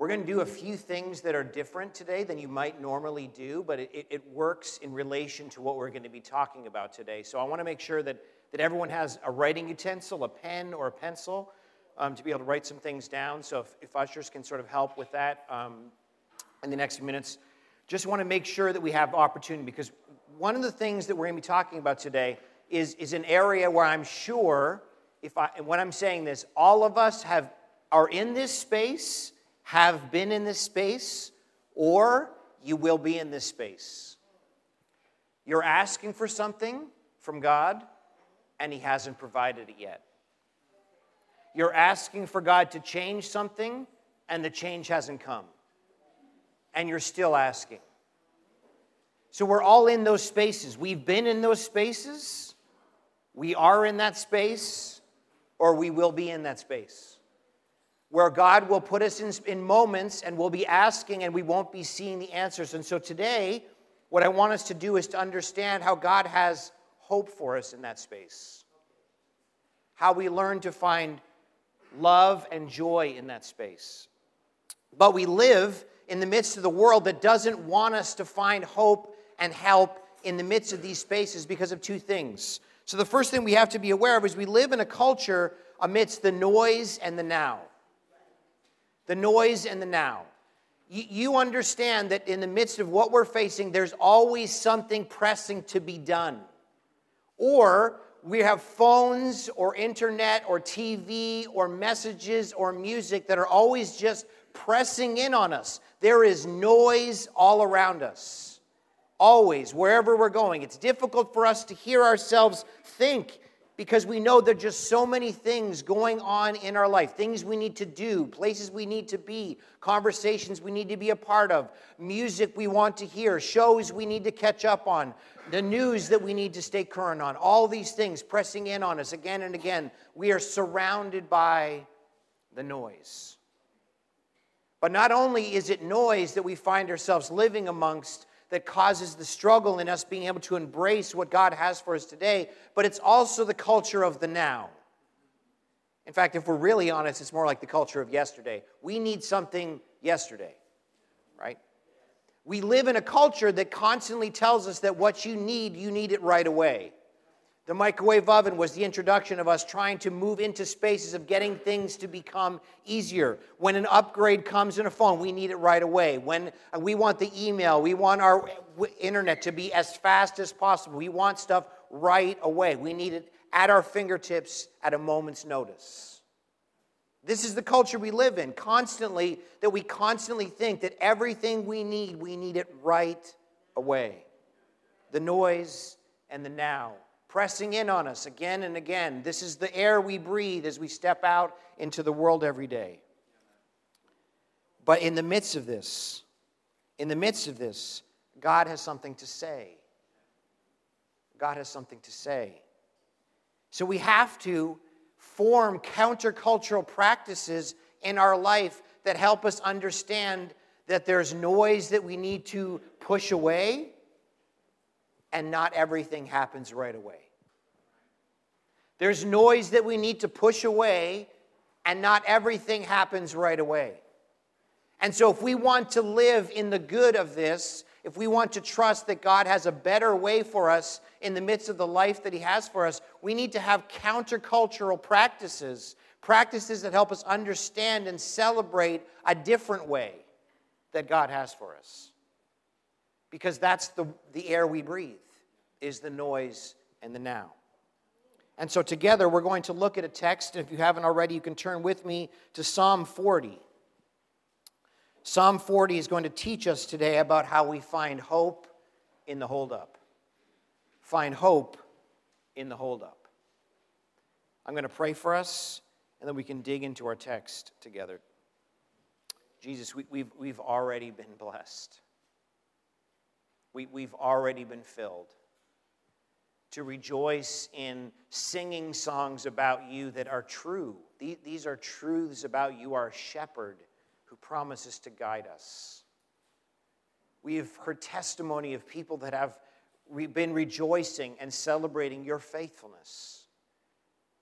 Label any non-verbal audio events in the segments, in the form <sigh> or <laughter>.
We're going to do a few things that are different today than you might normally do, but it, it works in relation to what we're going to be talking about today. So I want to make sure that, that everyone has a writing utensil, a pen, or a pencil um, to be able to write some things down. So if, if ushers can sort of help with that um, in the next few minutes, just want to make sure that we have opportunity because one of the things that we're going to be talking about today is, is an area where I'm sure, if I, when I'm saying this, all of us have, are in this space have been in this space, or you will be in this space. You're asking for something from God, and He hasn't provided it yet. You're asking for God to change something, and the change hasn't come. And you're still asking. So we're all in those spaces. We've been in those spaces, we are in that space, or we will be in that space where God will put us in, in moments and we'll be asking and we won't be seeing the answers. And so today, what I want us to do is to understand how God has hope for us in that space, how we learn to find love and joy in that space. But we live in the midst of the world that doesn't want us to find hope and help in the midst of these spaces because of two things. So, the first thing we have to be aware of is we live in a culture amidst the noise and the now the noise and the now. You, understand that in the midst of what we're facing, there's always something pressing to be done. Or we have phones or internet or TV or messages or music that are always just pressing in on us. There is noise all around us. Always, wherever we're going. It's difficult for us to hear ourselves think because we know there are just so many things going on in our life things we need to do, places we need to be, conversations we need to be a part of, music we want to hear, shows we need to catch up on, the news that we need to stay current on. All these things pressing in on us again and again. We are surrounded by the noise. But not only is it noise that we find ourselves living amongst, that causes the struggle in us being able to embrace what God has for us today, but it's also the culture of the now. In fact, if we're really honest, it's more like the culture of yesterday. We need something yesterday, right? We live in a culture that constantly tells us that what you need, you need it right away. The microwave oven was the introduction of us trying to move into spaces of getting things to become easier. When an upgrade comes in a phone, we need it right away. When uh, we want the email, we want our internet to be as fast as possible. We want stuff right away. We need it at our fingertips at a moment's notice. This is the culture we live in, constantly, that we constantly think that everything we need, we need it right away. The noise and the now pressing in on us again and again. This is the air we breathe as we step out into the world every day. But in the midst of this, in the midst of this, God has something to say. God has something to say. So we have to form countercultural practices in our life that help us understand that there's noise that we need to push away and not everything happens right away. There's noise that we need to push away, and not everything happens right away. And so, if we want to live in the good of this, if we want to trust that God has a better way for us in the midst of the life that He has for us, we need to have countercultural practices, practices that help us understand and celebrate a different way that God has for us because that's the, the air we breathe is the noise and the now. And so together we're going to look at a text. And if you haven't already, you can turn with me to Psalm 40. Psalm 40 is going to teach us today about how we find hope in the holdup. Find hope in the holdup. I'm going to pray for us, and then we can dig into our text together. Jesus, we, have we've, we've already been blessed. We, we've already been filled. To rejoice in singing songs about you that are true. These are truths about you, our shepherd who promises to guide us. We have heard testimony of people that have been rejoicing and celebrating your faithfulness.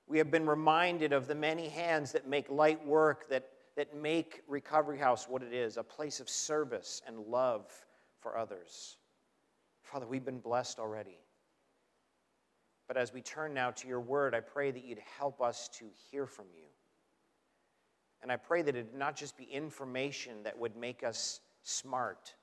We have been reminded of the many hands that make light work, that that make Recovery House what it is a place of service and love for others. Father, we've been blessed already. But as we turn now to your word, I pray that you'd help us to hear from you. And I pray that it not just be information that would make us smart.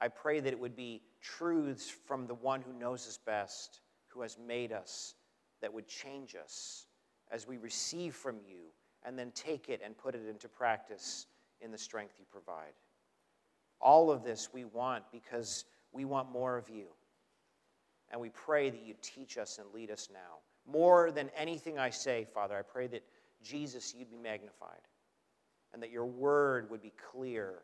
I pray that it would be truths from the one who knows us best, who has made us, that would change us as we receive from you and then take it and put it into practice in the strength you provide. All of this we want because we want more of you. And we pray that you teach us and lead us now. More than anything I say, Father, I pray that Jesus, you'd be magnified and that your word would be clear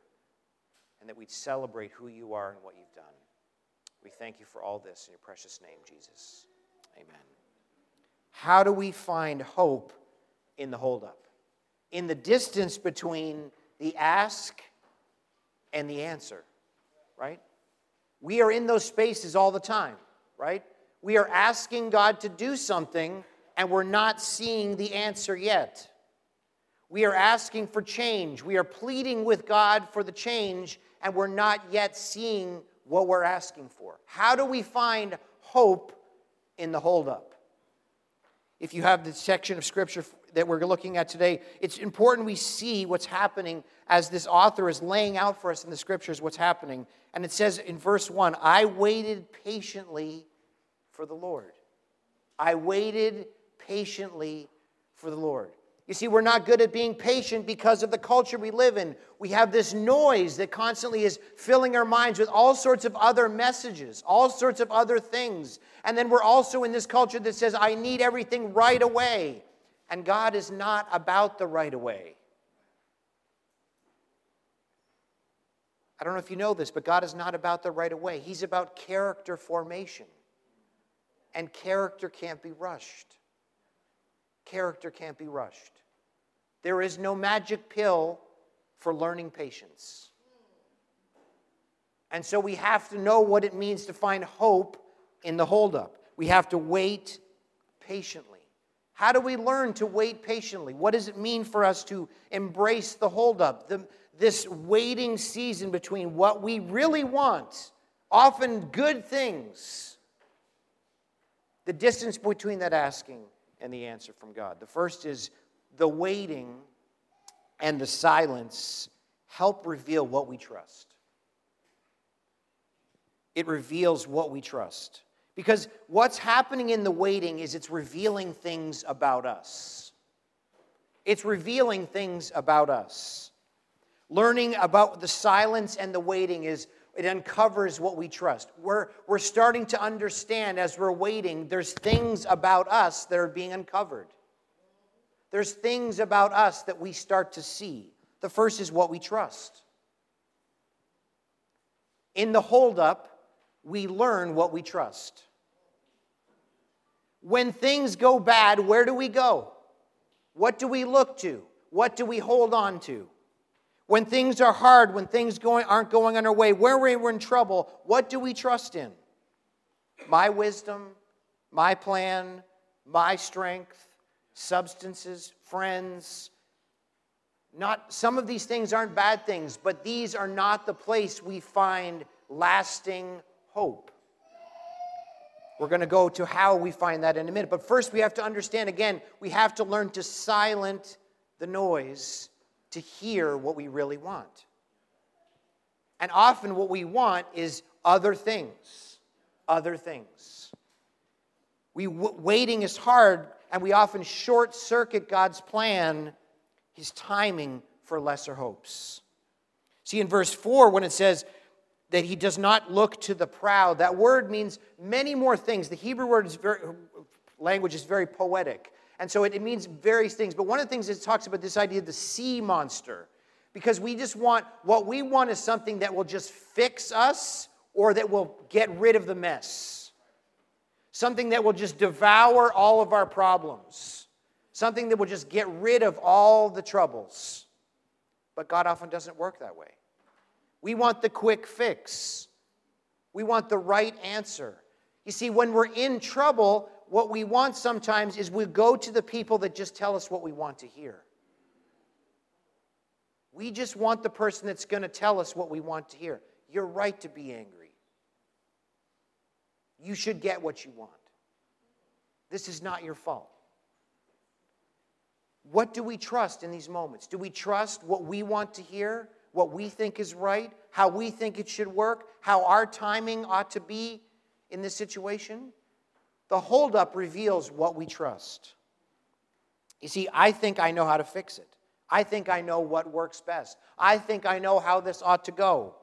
and that we'd celebrate who you are and what you've done. We thank you for all this in your precious name, Jesus. Amen. How do we find hope in the holdup? In the distance between the ask and the answer, right? We are in those spaces all the time, right? We are asking God to do something and we're not seeing the answer yet. We are asking for change. We are pleading with God for the change and we're not yet seeing what we're asking for. How do we find hope in the holdup? If you have the section of scripture that we're looking at today, it's important we see what's happening as this author is laying out for us in the scriptures what's happening. And it says in verse 1 I waited patiently for the Lord. I waited patiently for the Lord. You see, we're not good at being patient because of the culture we live in. We have this noise that constantly is filling our minds with all sorts of other messages, all sorts of other things. And then we're also in this culture that says, I need everything right away. And God is not about the right away. I don't know if you know this, but God is not about the right away. He's about character formation. And character can't be rushed. Character can't be rushed. There is no magic pill for learning patience. And so we have to know what it means to find hope in the holdup. We have to wait patiently. How do we learn to wait patiently? What does it mean for us to embrace the holdup? The, this waiting season between what we really want, often good things, the distance between that asking and the answer from God. The first is the waiting and the silence help reveal what we trust. It reveals what we trust. Because what's happening in the waiting is it's revealing things about us. It's revealing things about us. Learning about the silence and the waiting is it uncovers what we trust. We're, we're starting to understand as we're waiting, there's things about us that are being uncovered. There's things about us that we start to see. The first is what we trust. In the holdup, we learn what we trust. When things go bad, where do we go? What do we look to? What do we hold on to? When things are hard, when things going, aren't going on our way, where we're in trouble, what do we trust in? My wisdom, my plan, my strength, substances, friends. Not some of these things aren't bad things, but these are not the place we find lasting hope. We're going to go to how we find that in a minute. But first, we have to understand again, we have to learn to silence the noise to hear what we really want. And often, what we want is other things. Other things. We waiting is hard, and we often short circuit God's plan, His timing for lesser hopes. See, in verse 4, when it says, that he does not look to the proud. That word means many more things. The Hebrew word is very, language is very poetic. And so it, it means various things. But one of the things it talks about this idea of the sea monster. Because we just want, what we want is something that will just fix us or that will get rid of the mess. Something that will just devour all of our problems. Something that will just get rid of all the troubles. But God often doesn't work that way. We want the quick fix. We want the right answer. You see, when we're in trouble, what we want sometimes is we go to the people that just tell us what we want to hear. We just want the person that's going to tell us what we want to hear. You're right to be angry. You should get what you want. This is not your fault. What do we trust in these moments? Do we trust what we want to hear, what we think is right, how we think it should work, how our timing ought to be in this situation? The holdup reveals what we trust. You see, I think I know how to fix it. I think I know what works best. I think I know how this ought to go.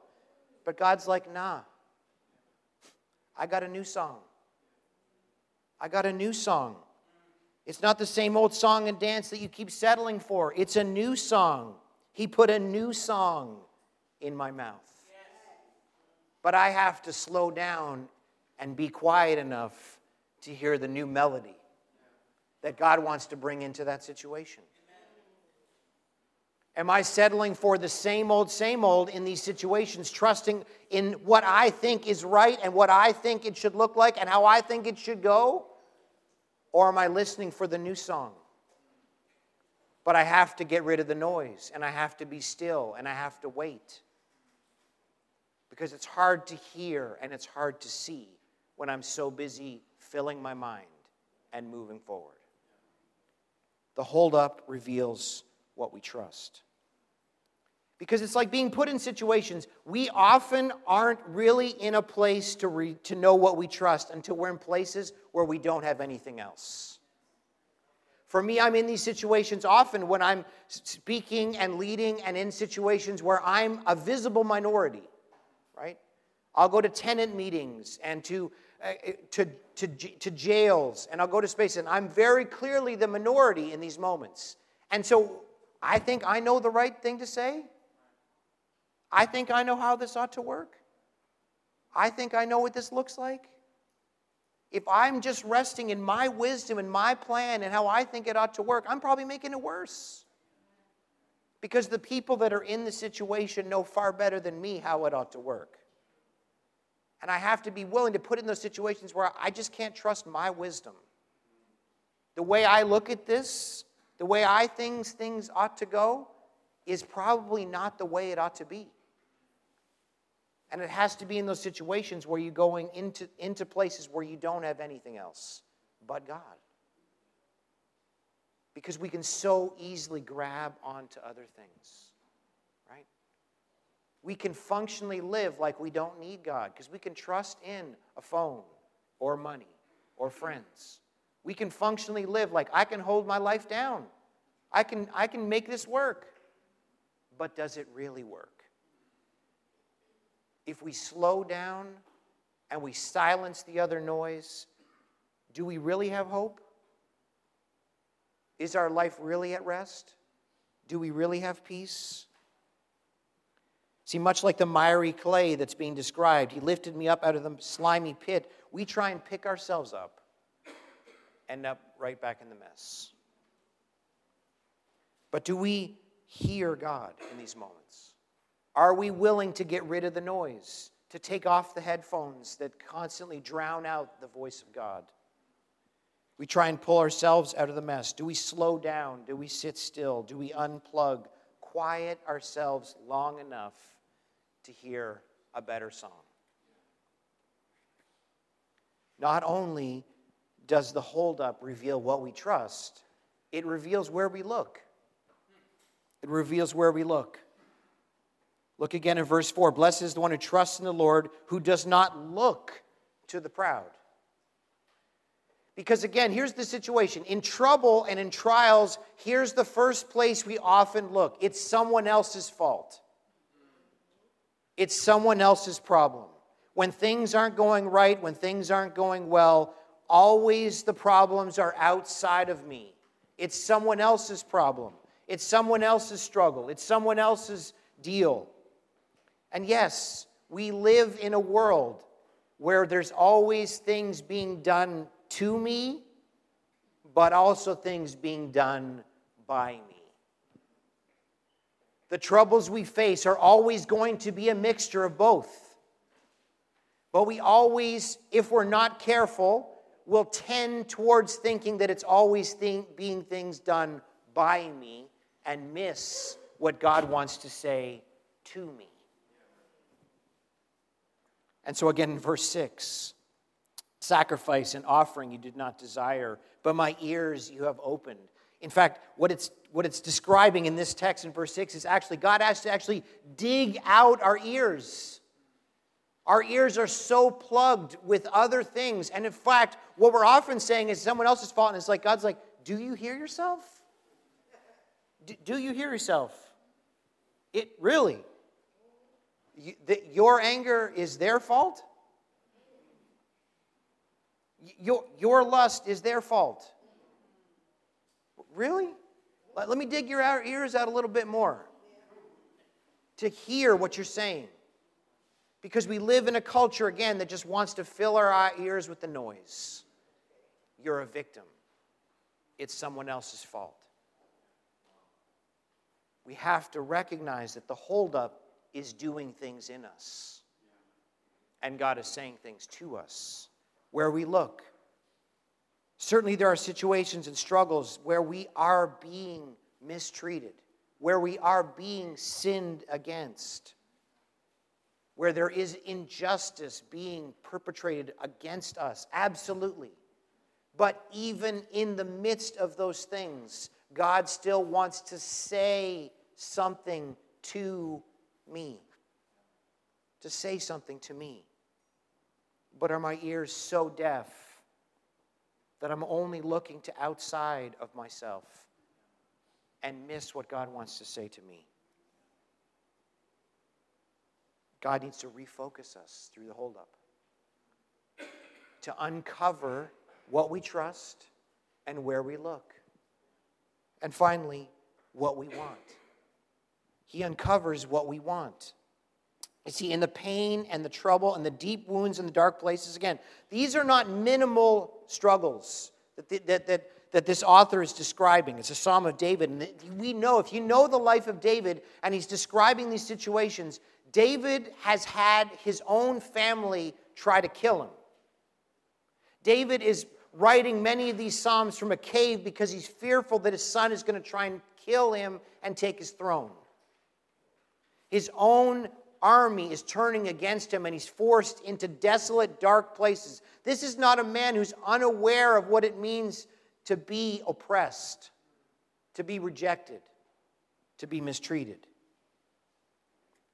But God's like, nah. I got a new song. I got a new song. It's not the same old song and dance that you keep settling for. It's a new song. He put a new song in my mouth. But I have to slow down and be quiet enough to hear the new melody that God wants to bring into that situation? Am I settling for the same old, same old in these situations, trusting in what I think is right and what I think it should look like and how I think it should go? Or am I listening for the new song? But I have to get rid of the noise and I have to be still and I have to wait. Because it's hard to hear and it's hard to see when I'm so busy filling my mind and moving forward. The holdup reveals what we trust. Because it's like being put in situations, we often aren't really in a place to, re, to know what we trust until we're in places where we don't have anything else. For me, I'm in these situations often when I'm speaking and leading and in situations where I'm a visible minority, right? I'll go to tenant meetings and to uh, to, to, to jails and I'll go to space. And I'm very clearly the minority in these moments. And so I think I know the right thing to say. I think I know how this ought to work. I think I know what this looks like. If I'm just resting in my wisdom and my plan and how I think it ought to work, I'm probably making it worse. Because the people that are in the situation know far better than me how it ought to work. And I have to be willing to put in those situations where I just can't trust my wisdom. The way I look at this, the way I think things ought to go, is probably not the way it ought to be. And it has to be in those situations where you're going into, into places where you don't have anything else but God. Because we can so easily grab onto other things right? we can functionally live like we don't need God because we can trust in a phone or money or friends. We can functionally live like I can hold my life down. I can, I can make this work. But does it really work? If we slow down and we silence the other noise, do we really have hope? Is our life really at rest? Do we really have peace? See, much like the miry clay that's being described, he lifted me up out of the slimy pit. We try and pick ourselves up, end up right back in the mess. But do we hear God in these moments? Are we willing to get rid of the noise, to take off the headphones that constantly drown out the voice of God? We try and pull ourselves out of the mess. Do we slow down? Do we sit still? Do we unplug? Quiet ourselves long enough to hear a better song. Not only does the holdup reveal what we trust, it reveals where we look. It reveals where we look. Look again in verse 4. Blessed is the one who trusts in the Lord, who does not look to the proud. Because again, here's the situation. In trouble and in trials, here's the first place we often look it's someone else's fault. It's someone else's problem. When things aren't going right, when things aren't going well, always the problems are outside of me. It's someone else's problem. It's someone else's struggle. It's someone else's deal. And yes, we live in a world where there's always things being done to me, but also things being done by me. The troubles we face are always going to be a mixture of both. But we always, if we're not careful, will tend towards thinking that it's always being things done by me and miss what God wants to say to me. And so, again, in verse 6 sacrifice and offering you did not desire, but my ears you have opened. In fact, what it's, what it's describing in this text in verse 6 is actually God has to actually dig out our ears. Our ears are so plugged with other things. And in fact, what we're often saying is someone else's fault, and it's like, God's like, Do you hear yourself? Do, do you hear yourself? It really. Your anger is their fault? Your, your lust is their fault. Really? Let, let me dig your ears out a little bit more to hear what you're saying. Because we live in a culture, again, that just wants to fill our ears with the noise. You're a victim, it's someone else's fault. We have to recognize that the holdup is doing things in us, and God is saying things to us where we look. Certainly, there are situations and struggles where we are being mistreated, where we are being sinned against, where there is injustice being perpetrated against us. Absolutely. But even in the midst of those things, God still wants to say something to me. To say something to me. But are my ears so deaf that I'm only looking to outside of myself and miss what God wants to say to me? God needs to refocus us through the holdup to uncover what we trust and where we look. And finally, what we want. He uncovers what we want. You see, in the pain and the trouble and the deep wounds and the dark places, again, these are not minimal struggles that, that, that, that this author is describing. It's a Psalm of David. And we know, if you know the life of David and he's describing these situations, David has had his own family try to kill him. David is writing many of these Psalms from a cave because he's fearful that his son is going to try and kill him and take his throne. His own army is turning against him and he's forced into desolate, dark places. This is not a man who's unaware of what it means to be oppressed, to be rejected, to be mistreated.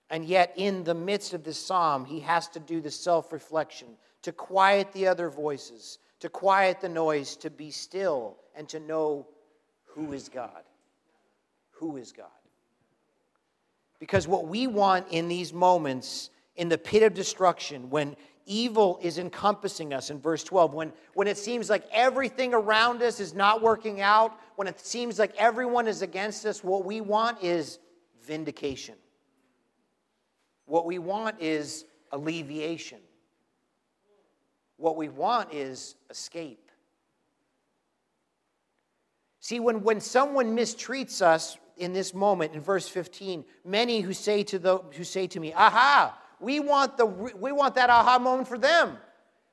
And yet, in the midst of this psalm, he has to do the self reflection to quiet the other voices, to quiet the noise, to be still, and to know who is God. Who is God? Because what we want in these moments, in the pit of destruction, when evil is encompassing us in verse 12, when, when it seems like everything around us is not working out, when it seems like everyone is against us, what we want is vindication. What we want is alleviation. What we want is escape. See, when, when someone mistreats us, in this moment in verse 15 many who say to the who say to me aha! We want the we want that aha moment for them.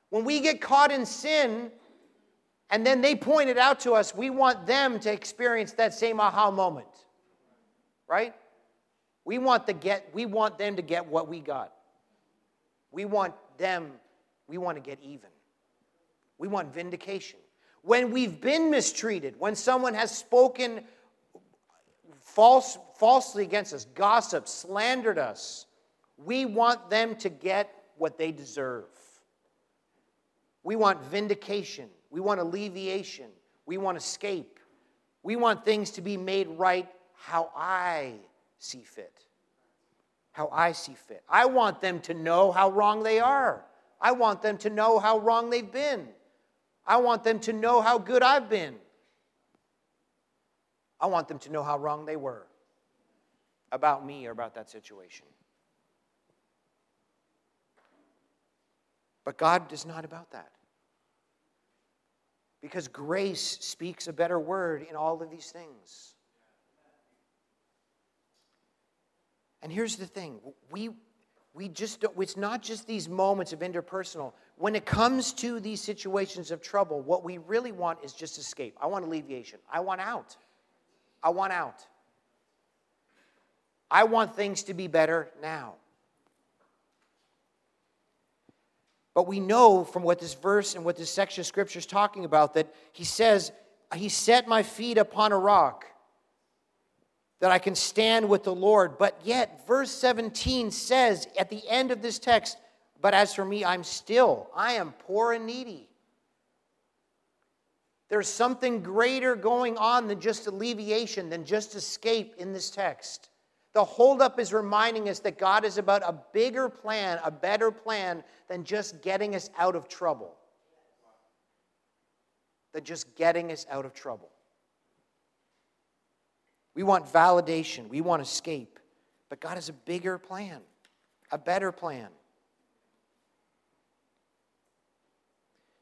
When we get caught in sin and then they point it out to us we want them to experience that same aha moment. Right? We want to get we want them to get what we got. We want them we want to get even. We want vindication. When we've been mistreated when someone has spoken false, falsely against us, gossiped, slandered us. We want them to get what they deserve. We want vindication. We want alleviation. We want escape. We want things to be made right how I see fit. How I see fit. I want them to know how wrong they are. I want them to know how wrong they've been. I want them to know how good I've been. I want them to know how wrong they were about me or about that situation. But God is not about that. Because grace speaks a better word in all of these things. And here's the thing we, we just don't, it's not just these moments of interpersonal. When it comes to these situations of trouble, what we really want is just escape. I want alleviation. I want out. I want out. I want things to be better now. But we know from what this verse and what this section of scripture is talking about that he says, He set my feet upon a rock that I can stand with the Lord. But yet, verse 17 says at the end of this text, But as for me, I'm still, I am poor and needy. There's something greater going on than just alleviation, than just escape in this text. The holdup is reminding us that God is about a bigger plan, a better plan than just getting us out of trouble. Than just getting us out of trouble. We want validation, we want escape. But God has a bigger plan, a better plan.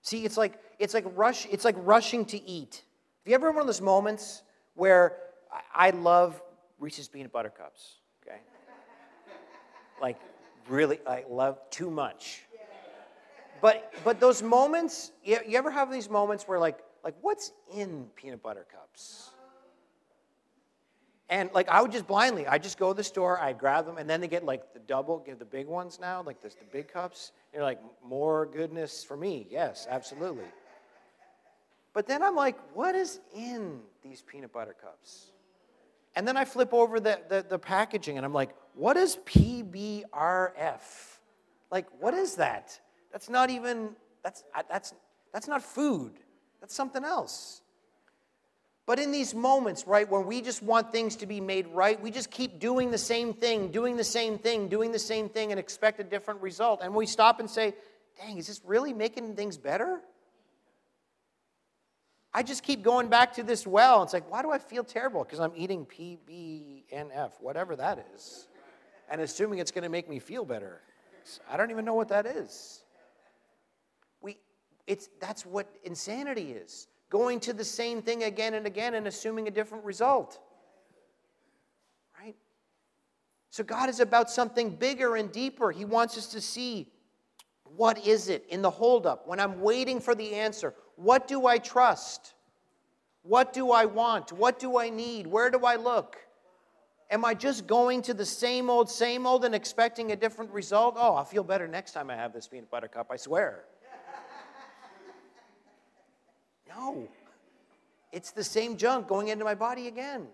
See, it's like it's like rush, it's like rushing to eat. Have you ever had one of those moments where I love Reese's peanut butter cups, okay? like really I love too much. But but those moments, you, you ever have these moments where like like what's in peanut butter cups? And like I would just blindly, I just go to the store, I'd grab them, and then they get like the double, give the big ones now, like this, the big cups. And you're like, more goodness for me. Yes, absolutely. But then I'm like, what is in these peanut butter cups? And then I flip over the, the, the packaging and I'm like, what is PBRF? Like, what is that? That's not even, that's, that's, that's not food. That's something else. But in these moments, right, when we just want things to be made right, we just keep doing the same thing, doing the same thing, doing the same thing, and expect a different result. And we stop and say, dang, is this really making things better? I just keep going back to this well. It's like, why do I feel terrible? Because I'm eating PBNF, whatever that is, and assuming it's going to make me feel better. I don't even know what that is. We, it's, that's what insanity is going to the same thing again and again and assuming a different result. Right? So God is about something bigger and deeper. He wants us to see what is it in the holdup when I'm waiting for the answer? What do I trust? What do I want? What do I need? Where do I look? Am I just going to the same old, same old and expecting a different result? Oh, I'll feel better next time I have this peanut butter cup, I swear. <laughs> No. It's the same junk going into my body again.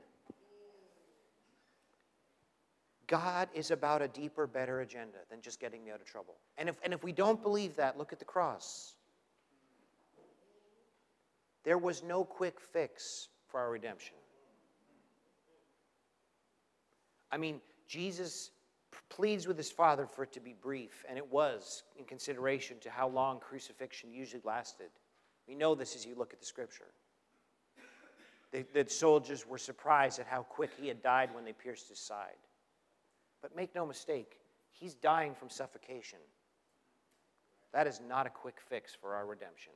God is about a deeper, better agenda than just getting me out of trouble. And if, and if we don't believe that, look at the cross. There was no quick fix for our redemption. I mean, Jesus pleads with his Father for it to be brief, and it was in consideration to how long crucifixion usually lasted. We know this as you look at the scripture. The, the soldiers were surprised at how quick he had died when they pierced his side. But make no mistake, he's dying from suffocation. That is not a quick fix for our redemption.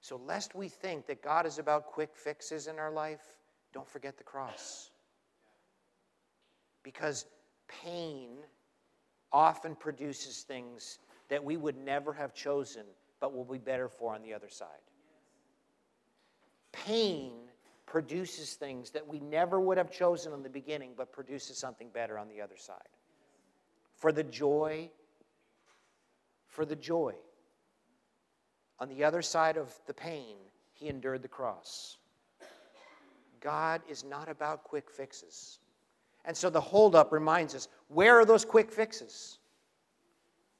So, lest we think that God is about quick fixes in our life, don't forget the cross. Because pain often produces things that we would never have chosen, but will be better for on the other side. Pain produces things that we never would have chosen in the beginning, but produces something better on the other side. For the joy, for the joy. On the other side of the pain, he endured the cross. God is not about quick fixes. And so the holdup reminds us where are those quick fixes?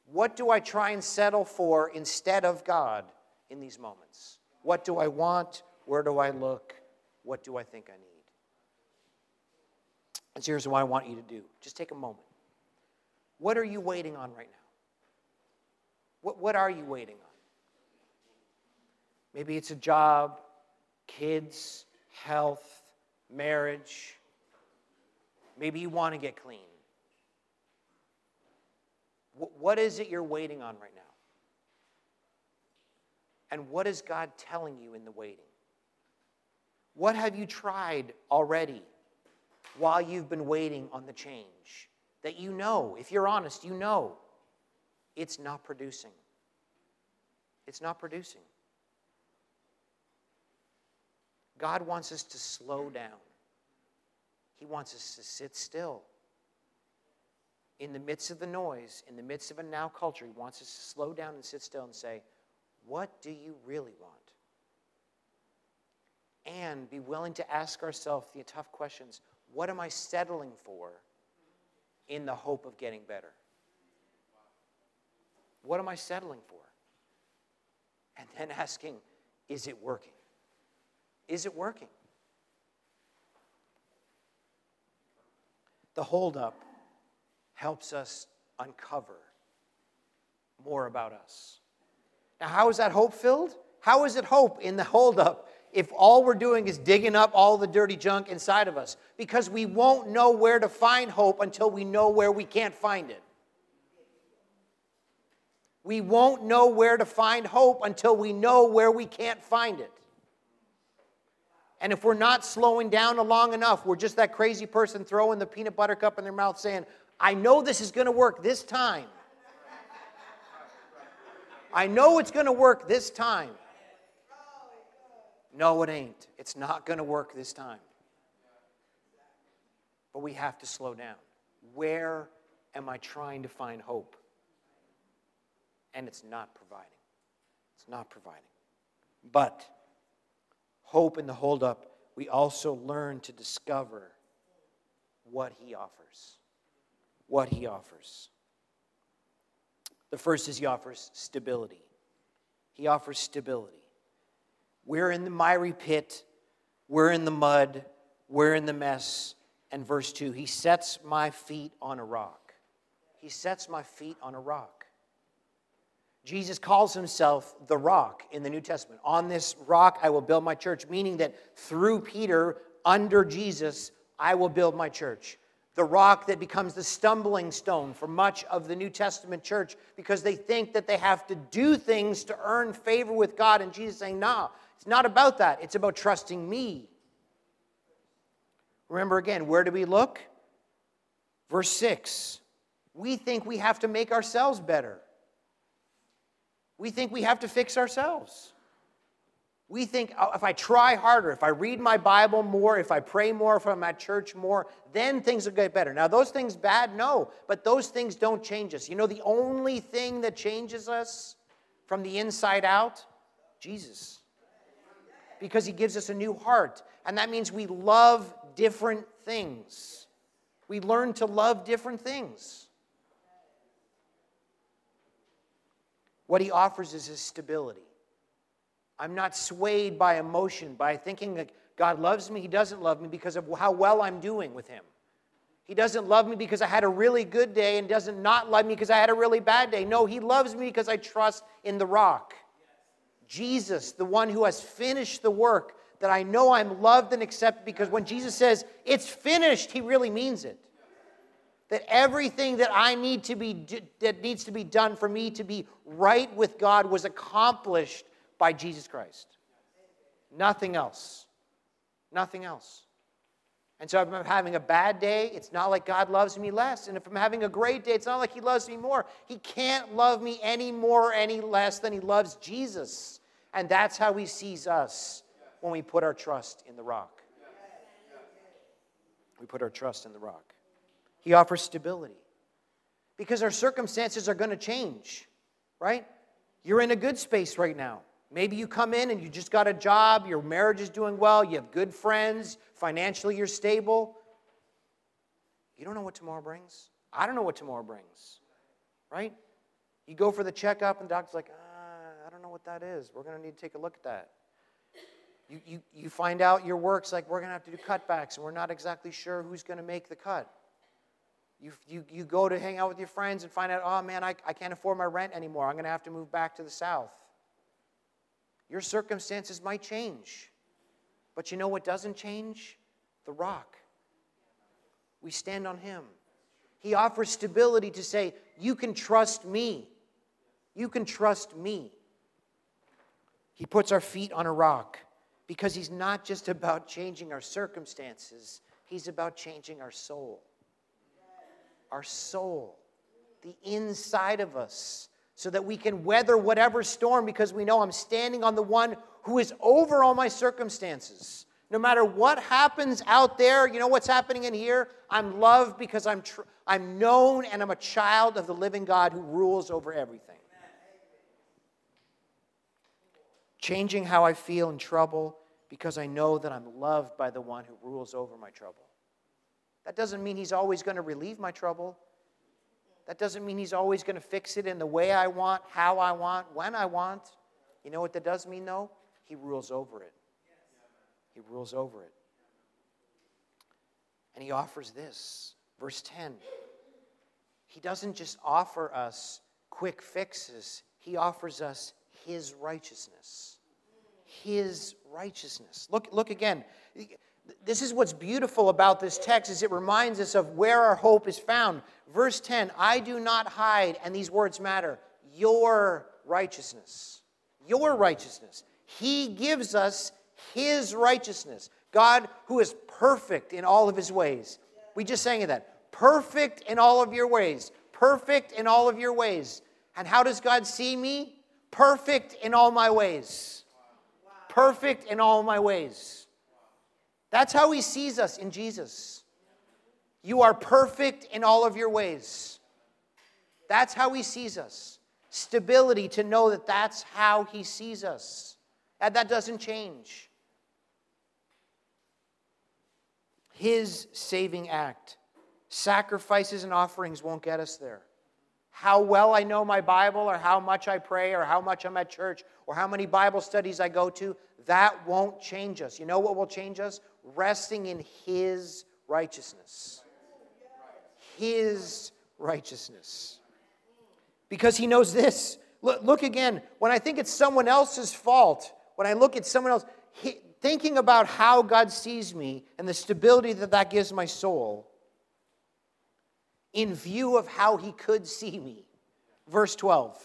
What do I try and settle for instead of God in these moments? What do I want? Where do I look? What do I think I need? And here's what I want you to do just take a moment. What are you waiting on right now? What, what are you waiting on? Maybe it's a job, kids, health, marriage. Maybe you want to get clean. What is it you're waiting on right now? And what is God telling you in the waiting? What have you tried already while you've been waiting on the change that you know, if you're honest, you know it's not producing? It's not producing. God wants us to slow down. He wants us to sit still. In the midst of the noise, in the midst of a now culture, He wants us to slow down and sit still and say, What do you really want? And be willing to ask ourselves the tough questions What am I settling for in the hope of getting better? What am I settling for? And then <laughs> asking, Is it working? Is it working? The holdup helps us uncover more about us. Now, how is that hope filled? How is it hope in the holdup if all we're doing is digging up all the dirty junk inside of us? Because we won't know where to find hope until we know where we can't find it. We won't know where to find hope until we know where we can't find it. And if we're not slowing down long enough, we're just that crazy person throwing the peanut butter cup in their mouth saying, I know this is going to work this time. I know it's going to work this time. No, it ain't. It's not going to work this time. But we have to slow down. Where am I trying to find hope? And it's not providing. It's not providing. But hope in the holdup, we also learn to discover what he offers. What he offers. The first is he offers stability. He offers stability. We're in the miry pit, we're in the mud, we're in the mess. And verse 2 He sets my feet on a rock. He sets my feet on a rock. Jesus calls himself the rock in the New Testament. On this rock I will build my church, meaning that through Peter, under Jesus, I will build my church. The rock that becomes the stumbling stone for much of the New Testament church because they think that they have to do things to earn favor with God. And Jesus saying, no, it's not about that. It's about trusting me. Remember again, where do we look? Verse 6. We think we have to make ourselves better. We think we have to fix ourselves. We think oh, if I try harder, if I read my Bible more, if I pray more, if I'm at church more, then things will get better. Now, those things bad? No, but those things don't change us. You know, the only thing that changes us from the inside out? Jesus. Because he gives us a new heart. And that means we love different things. We learn to love different things. What he offers is his stability. I'm not swayed by emotion, by thinking that God loves me. He doesn't love me because of how well I'm doing with him. He doesn't love me because I had a really good day and doesn't not love me because I had a really bad day. No, he loves me because I trust in the rock. Jesus, the one who has finished the work, that I know I'm loved and accepted because when Jesus says, it's finished, he really means it that everything that I need to be that needs to be done for me to be right with God was accomplished by Jesus Christ. Nothing else. Nothing else. And so if I'm having a bad day, it's not like God loves me less. And if I'm having a great day, it's not like He loves me more. He can't love me any more or any less than He loves Jesus. And that's how He sees us when we put our trust in the rock. We put our trust in the rock. He offers stability. Because our circumstances are going to change, right? You're in a good space right now. Maybe you come in and you just got a job, your marriage is doing well, you have good friends, financially you're stable. You don't know what tomorrow brings. I don't know what tomorrow brings, right? You go for the checkup, and the doctor's like, ah, I don't know what that is. We're going to need to take a look at that. You, you, you find out your work's like, we're going to have to do cutbacks, and we're not exactly sure who's going to make the cut. You, you, you go to hang out with your friends and find out, oh man, I, I can't afford my rent anymore. I'm going to have to move back to the South. Your circumstances might change. But you know what doesn't change? The rock. We stand on Him. He offers stability to say, You can trust me. You can trust me. He puts our feet on a rock because He's not just about changing our circumstances, He's about changing our soul our soul, the inside of us, so that we can weather whatever storm because we know I'm standing on the one who is over all my circumstances. No matter what happens out there, you know what's happening in here? I'm loved because I'm, tr- I'm known and I'm a child of the living God who rules over everything. Changing how I feel in trouble because I know that I'm loved by the one who rules over my trouble. That doesn't mean he's always going to relieve my trouble. That doesn't mean he's always going to fix it in the way I want, how I want, when I want. You know what that does mean, though? He rules over it. He rules over it. And he offers this. Verse 10. He doesn't just offer us quick fixes, he offers us his righteousness. His righteousness. Look, look again. This is what's beautiful about this text is it reminds us of where our hope is found. Verse 10, I do not hide, and these words matter, your righteousness. Your righteousness. He gives us his righteousness. God, who is perfect in all of his ways. We just sang that. Perfect in all of your ways. Perfect in all of your ways. And how does God see me? Perfect in all my ways. Perfect in all my ways. That's how he sees us in Jesus. You are perfect in all of your ways. That's how he sees us. Stability to know that that's how he sees us. And that doesn't change. His saving act. Sacrifices and offerings won't get us there. How well I know my Bible, or how much I pray, or how much I'm at church, or how many Bible studies I go to, that won't change us. You know what will change us? Resting in His righteousness. His righteousness. Because He knows this. Look, look again, when I think it's someone else's fault, when I look at someone else, he, thinking about how God sees me and the stability that that gives my soul in view of how he could see me. Verse 12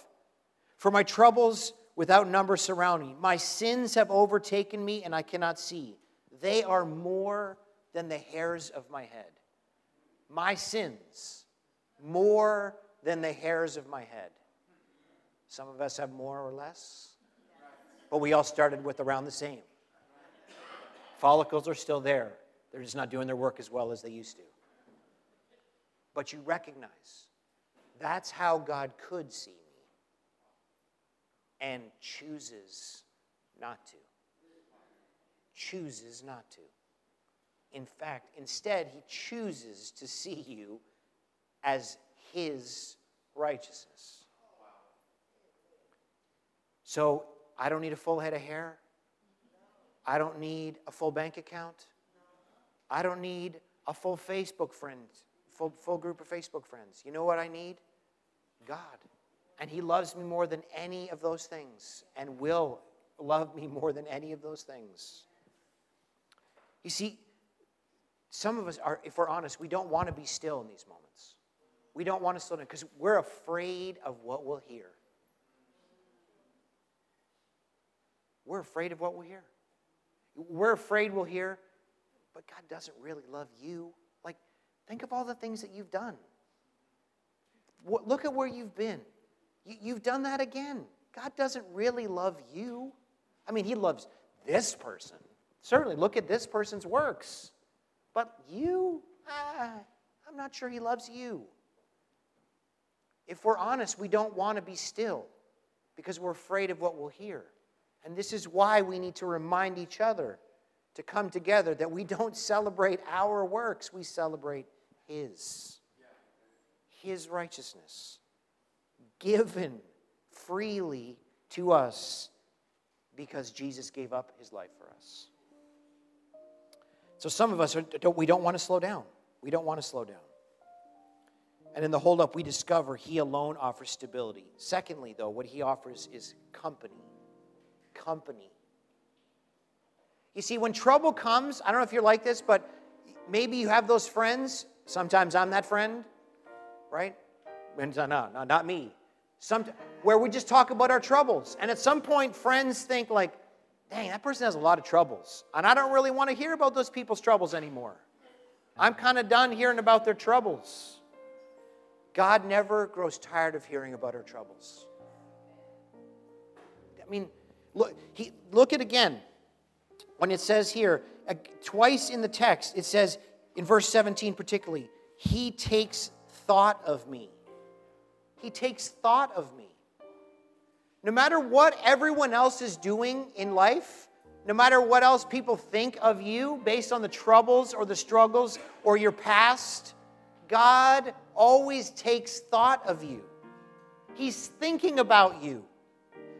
For my troubles without number surrounding me, my sins have overtaken me and I cannot see. They are more than the hairs of my head. My sins, more than the hairs of my head. Some of us have more or less, but we all started with around the same. Follicles are still there, they're just not doing their work as well as they used to. But you recognize that's how God could see me and chooses not to. Chooses not to. In fact, instead, he chooses to see you as his righteousness. So I don't need a full head of hair. I don't need a full bank account. I don't need a full Facebook friend, full, full group of Facebook friends. You know what I need? God. And He loves me more than any of those things and will love me more than any of those things. You see, some of us are, if we're honest, we don't want to be still in these moments. We don't want to slow down because we're afraid of what we'll hear. We're afraid of what we'll hear. We're afraid we'll hear, but God doesn't really love you. Like, think of all the things that you've done. Look at where you've been. You've done that again. God doesn't really love you. I mean, He loves this person. Certainly, look at this person's works. But you, ah, I'm not sure He loves you. If we're honest, we don't want to be still because we're afraid of what we'll hear. And this is why we need to remind each other to come together that we don't celebrate our works, we celebrate His. His righteousness given freely to us because Jesus gave up His life for us. So some of us, are, don't, we don't want to slow down. We don't want to slow down. And in the holdup, we discover He alone offers stability. Secondly, though, what He offers is company company. You see, when trouble comes, I don't know if you're like this, but maybe you have those friends. Sometimes I'm that friend, right? No, no, not me. Some, where we just talk about our troubles. And at some point, friends think, like, dang, that person has a lot of troubles. And I don't really want to hear about those people's troubles anymore. I'm kind of done hearing about their troubles. God never grows tired of hearing about our troubles. I mean, Look, he, look at again. when it says here, uh, twice in the text, it says, in verse 17 particularly, He takes thought of me. He takes thought of me. No matter what everyone else is doing in life, no matter what else people think of you based on the troubles or the struggles or your past, God always takes thought of you. He's thinking about you.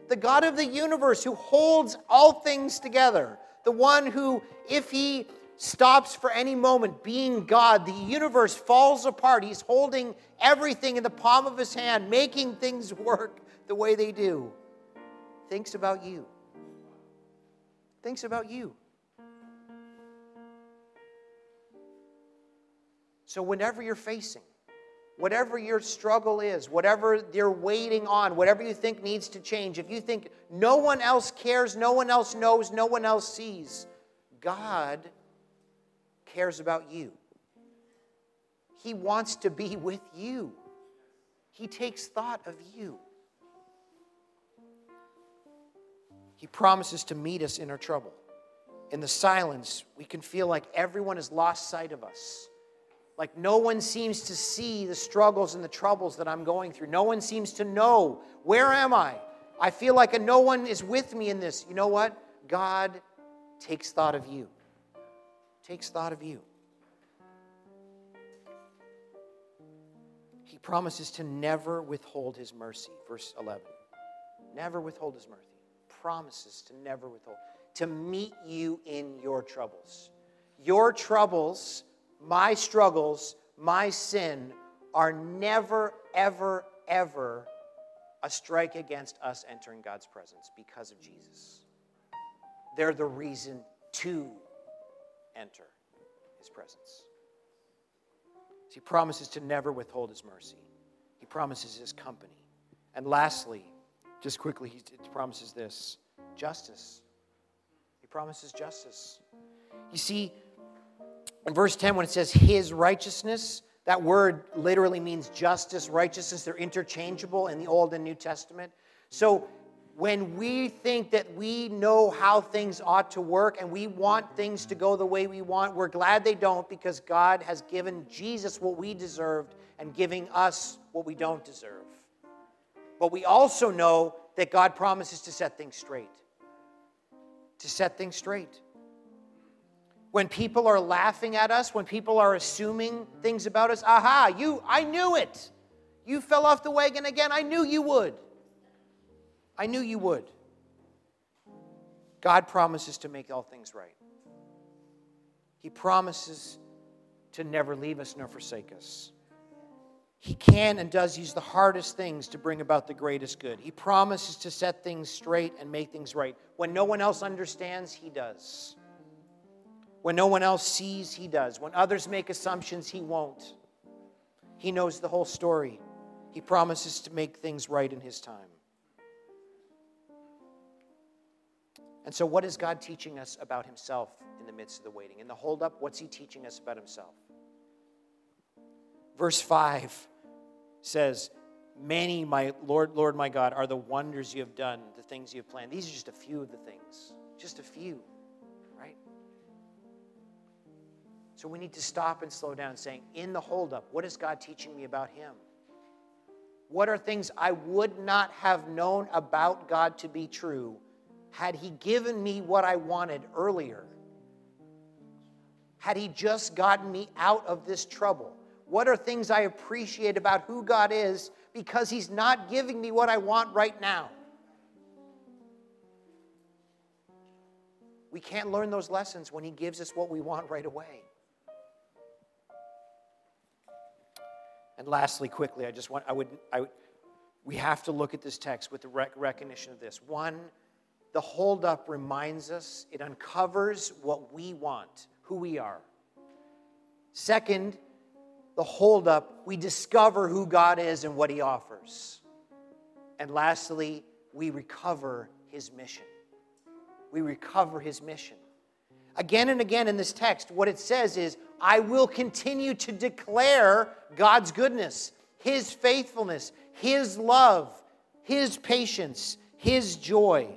The God of the universe who holds all things together, the one who, if He stops for any moment being God, the universe falls apart. He's holding everything in the palm of His hand, making things work the way they do. Thinks about you. Thinks about you. So, whenever you're facing, whatever your struggle is, whatever you're waiting on, whatever you think needs to change, if you think no one else cares, no one else knows, no one else sees, God cares about you. He wants to be with you. He takes thought of you. He promises to meet us in our trouble. In the silence, we can feel like everyone has lost sight of us. Like no one seems to see the struggles and the troubles that I'm going through. No one seems to know where am I? I feel like no one is with me in this. You know what? God takes thought of you. Takes thought of you. He promises to never withhold his mercy. Verse 11. Never withhold his mercy. Promises to never withhold. To meet you in your troubles. Your troubles my struggles, my sin are never, ever, ever a strike against us entering God's presence because of Jesus. They're the reason to enter his presence. He promises to never withhold his mercy, he promises his company. And lastly, just quickly, he promises this justice. He promises justice. You see, in verse 10, when it says his righteousness, that word literally means justice, righteousness. They're interchangeable in the Old and New Testament. So when we think that we know how things ought to work and we want things to go the way we want, we're glad they don't because God has given Jesus what we deserved and giving us what we don't deserve. But we also know that God promises to set things straight. To set things straight when people are laughing at us, when people are assuming things about us, aha, you, I knew it. You fell off the wagon again. I knew you would. I knew you would. God promises to make all things right. He promises to never leave us nor forsake us. He can and does use the hardest things to bring about the greatest good. He promises to set things straight and make things right. When no one else understands, He does. When no one else sees, he does. When others make assumptions, he won't. He knows the whole story. He promises to make things right in his time. And so, what is God teaching us about himself in the midst of the waiting? In the holdup, what's he teaching us about himself? Verse 5 says, Many, my Lord, Lord my God, are the wonders you have done, the things you have planned. These are just a few of the things, just a few. Right? So we need to stop and slow down, saying, in the holdup, what is God teaching me about Him? What are things I would not have known about God to be true had He given me what I wanted earlier? Had He just gotten me out of this trouble? What are things I appreciate about who God is because He's not giving me what I want right now? We can't learn those lessons when He gives us what we want right away. And lastly, quickly, I just want, I would, I, would we have to look at this text with the rec- recognition of this. One, the holdup reminds us, it uncovers what we want, who we are. Second, the holdup, we discover who God is and what He offers. And lastly, we recover His mission. We recover His mission. Again and again in this text, what it says is, I will continue to declare God's goodness, His faithfulness, His love, His patience, His joy.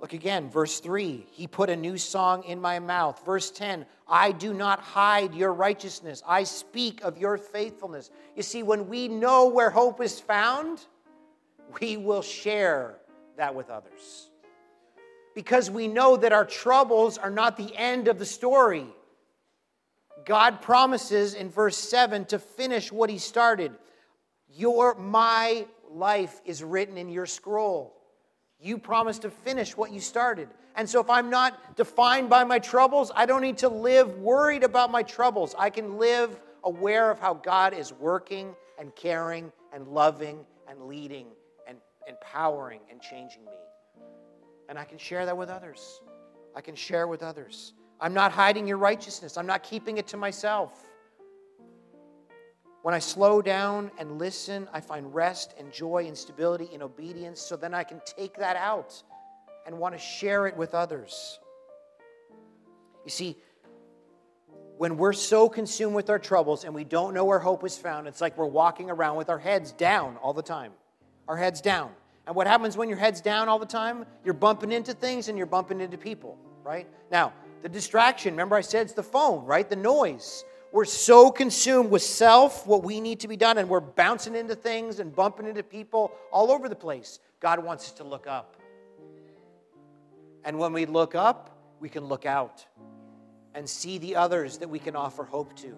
Look again, verse 3 He put a new song in my mouth. Verse 10 I do not hide your righteousness, I speak of your faithfulness. You see, when we know where hope is found, we will share that with others. Because we know that our troubles are not the end of the story. God promises in verse 7 to finish what he started. Your my life is written in your scroll. You promised to finish what you started. And so, if I'm not defined by my troubles, I don't need to live worried about my troubles. I can live aware of how God is working and caring and loving and leading and empowering and changing me. And I can share that with others. I can share with others. I'm not hiding your righteousness, I'm not keeping it to myself. When I slow down and listen, I find rest and joy and stability in obedience, so then I can take that out and want to share it with others. You see, when we're so consumed with our troubles and we don't know where hope is found, it's like we're walking around with our heads down all the time. Our heads down. And what happens when your head's down all the time? You're bumping into things and you're bumping into people, right? Now, the distraction, remember I said it's the phone, right? The noise. We're so consumed with self, what we need to be done, and we're bouncing into things and bumping into people all over the place. God wants us to look up. And when we look up, we can look out and see the others that we can offer hope to.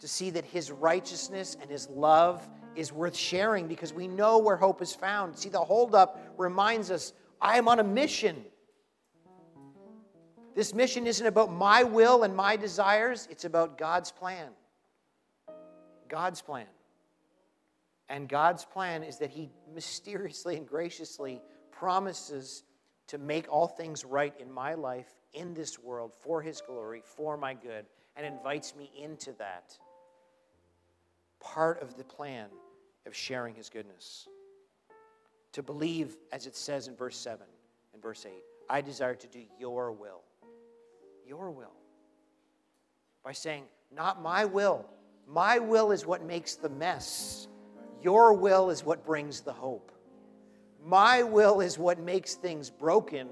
To see that His righteousness and His love is worth sharing because we know where hope is found. See, the holdup reminds us I am on a mission. This mission isn't about my will and my desires, it's about God's plan. God's plan. And God's plan is that He mysteriously and graciously promises to make all things right in my life, in this world, for His glory, for my good, and invites me into that. Part of the plan of sharing His goodness. To believe, as it says in verse 7 and verse 8, I desire to do your will your will. By saying, Not my will. My will is what makes the mess. Your will is what brings the hope. My will is what makes things broken.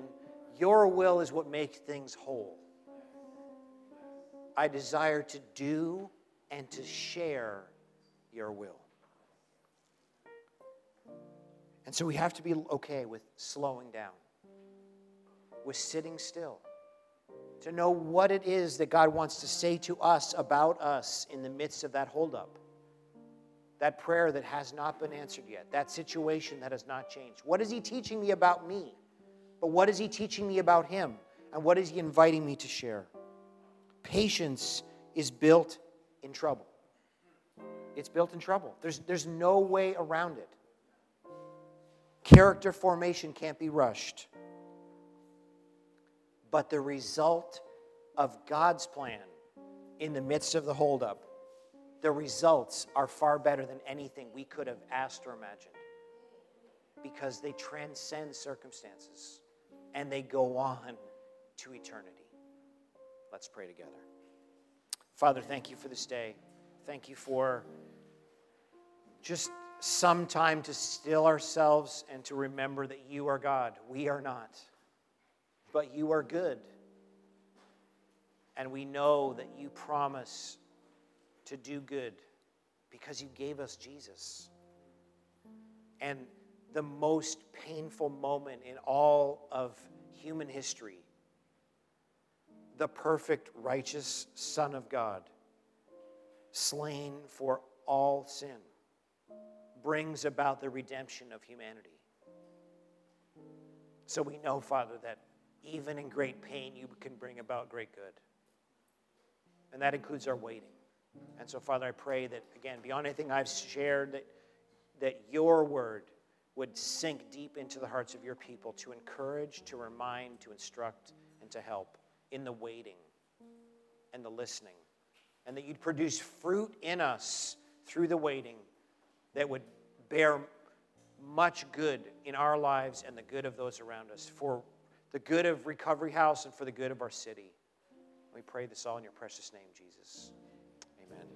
Your will is what makes things whole. I desire to do and to share your will. And so we have to be okay with slowing down, with sitting still to know what it is that God wants to say to us about us in the midst of that holdup. That prayer that has not been answered yet, that situation that has not changed. What is He teaching me about me? But what is He teaching me about Him? And what is He inviting me to share? Patience is built in trouble. It's built in trouble. There's, there's no way around it. Character formation can't be rushed but the result of God's plan in the midst of the holdup, the results are far better than anything we could have asked or imagined because they transcend circumstances and they go on to eternity. Let's pray together. Father, thank you for this day. Thank you for just some time to still ourselves and to remember that you are God. We are not but you are good. And we know that you promise to do good because you gave us Jesus. And the most painful moment in all of human history, the perfect, righteous Son of God, slain for all sin, brings about the redemption of humanity. So we know, Father, that even in great pain, you can bring about great good. And that includes our waiting. And so, Father, I pray that, again, beyond anything I've shared, that, that your word would sink deep into the hearts of your people to encourage, to remind, to instruct, and to help in the waiting and the listening. And that you'd produce fruit in us through the waiting that would bear much good in our lives and the good of those around us for the good of Recovery House and for the good of our city. We pray this all in your precious name, Jesus. Amen.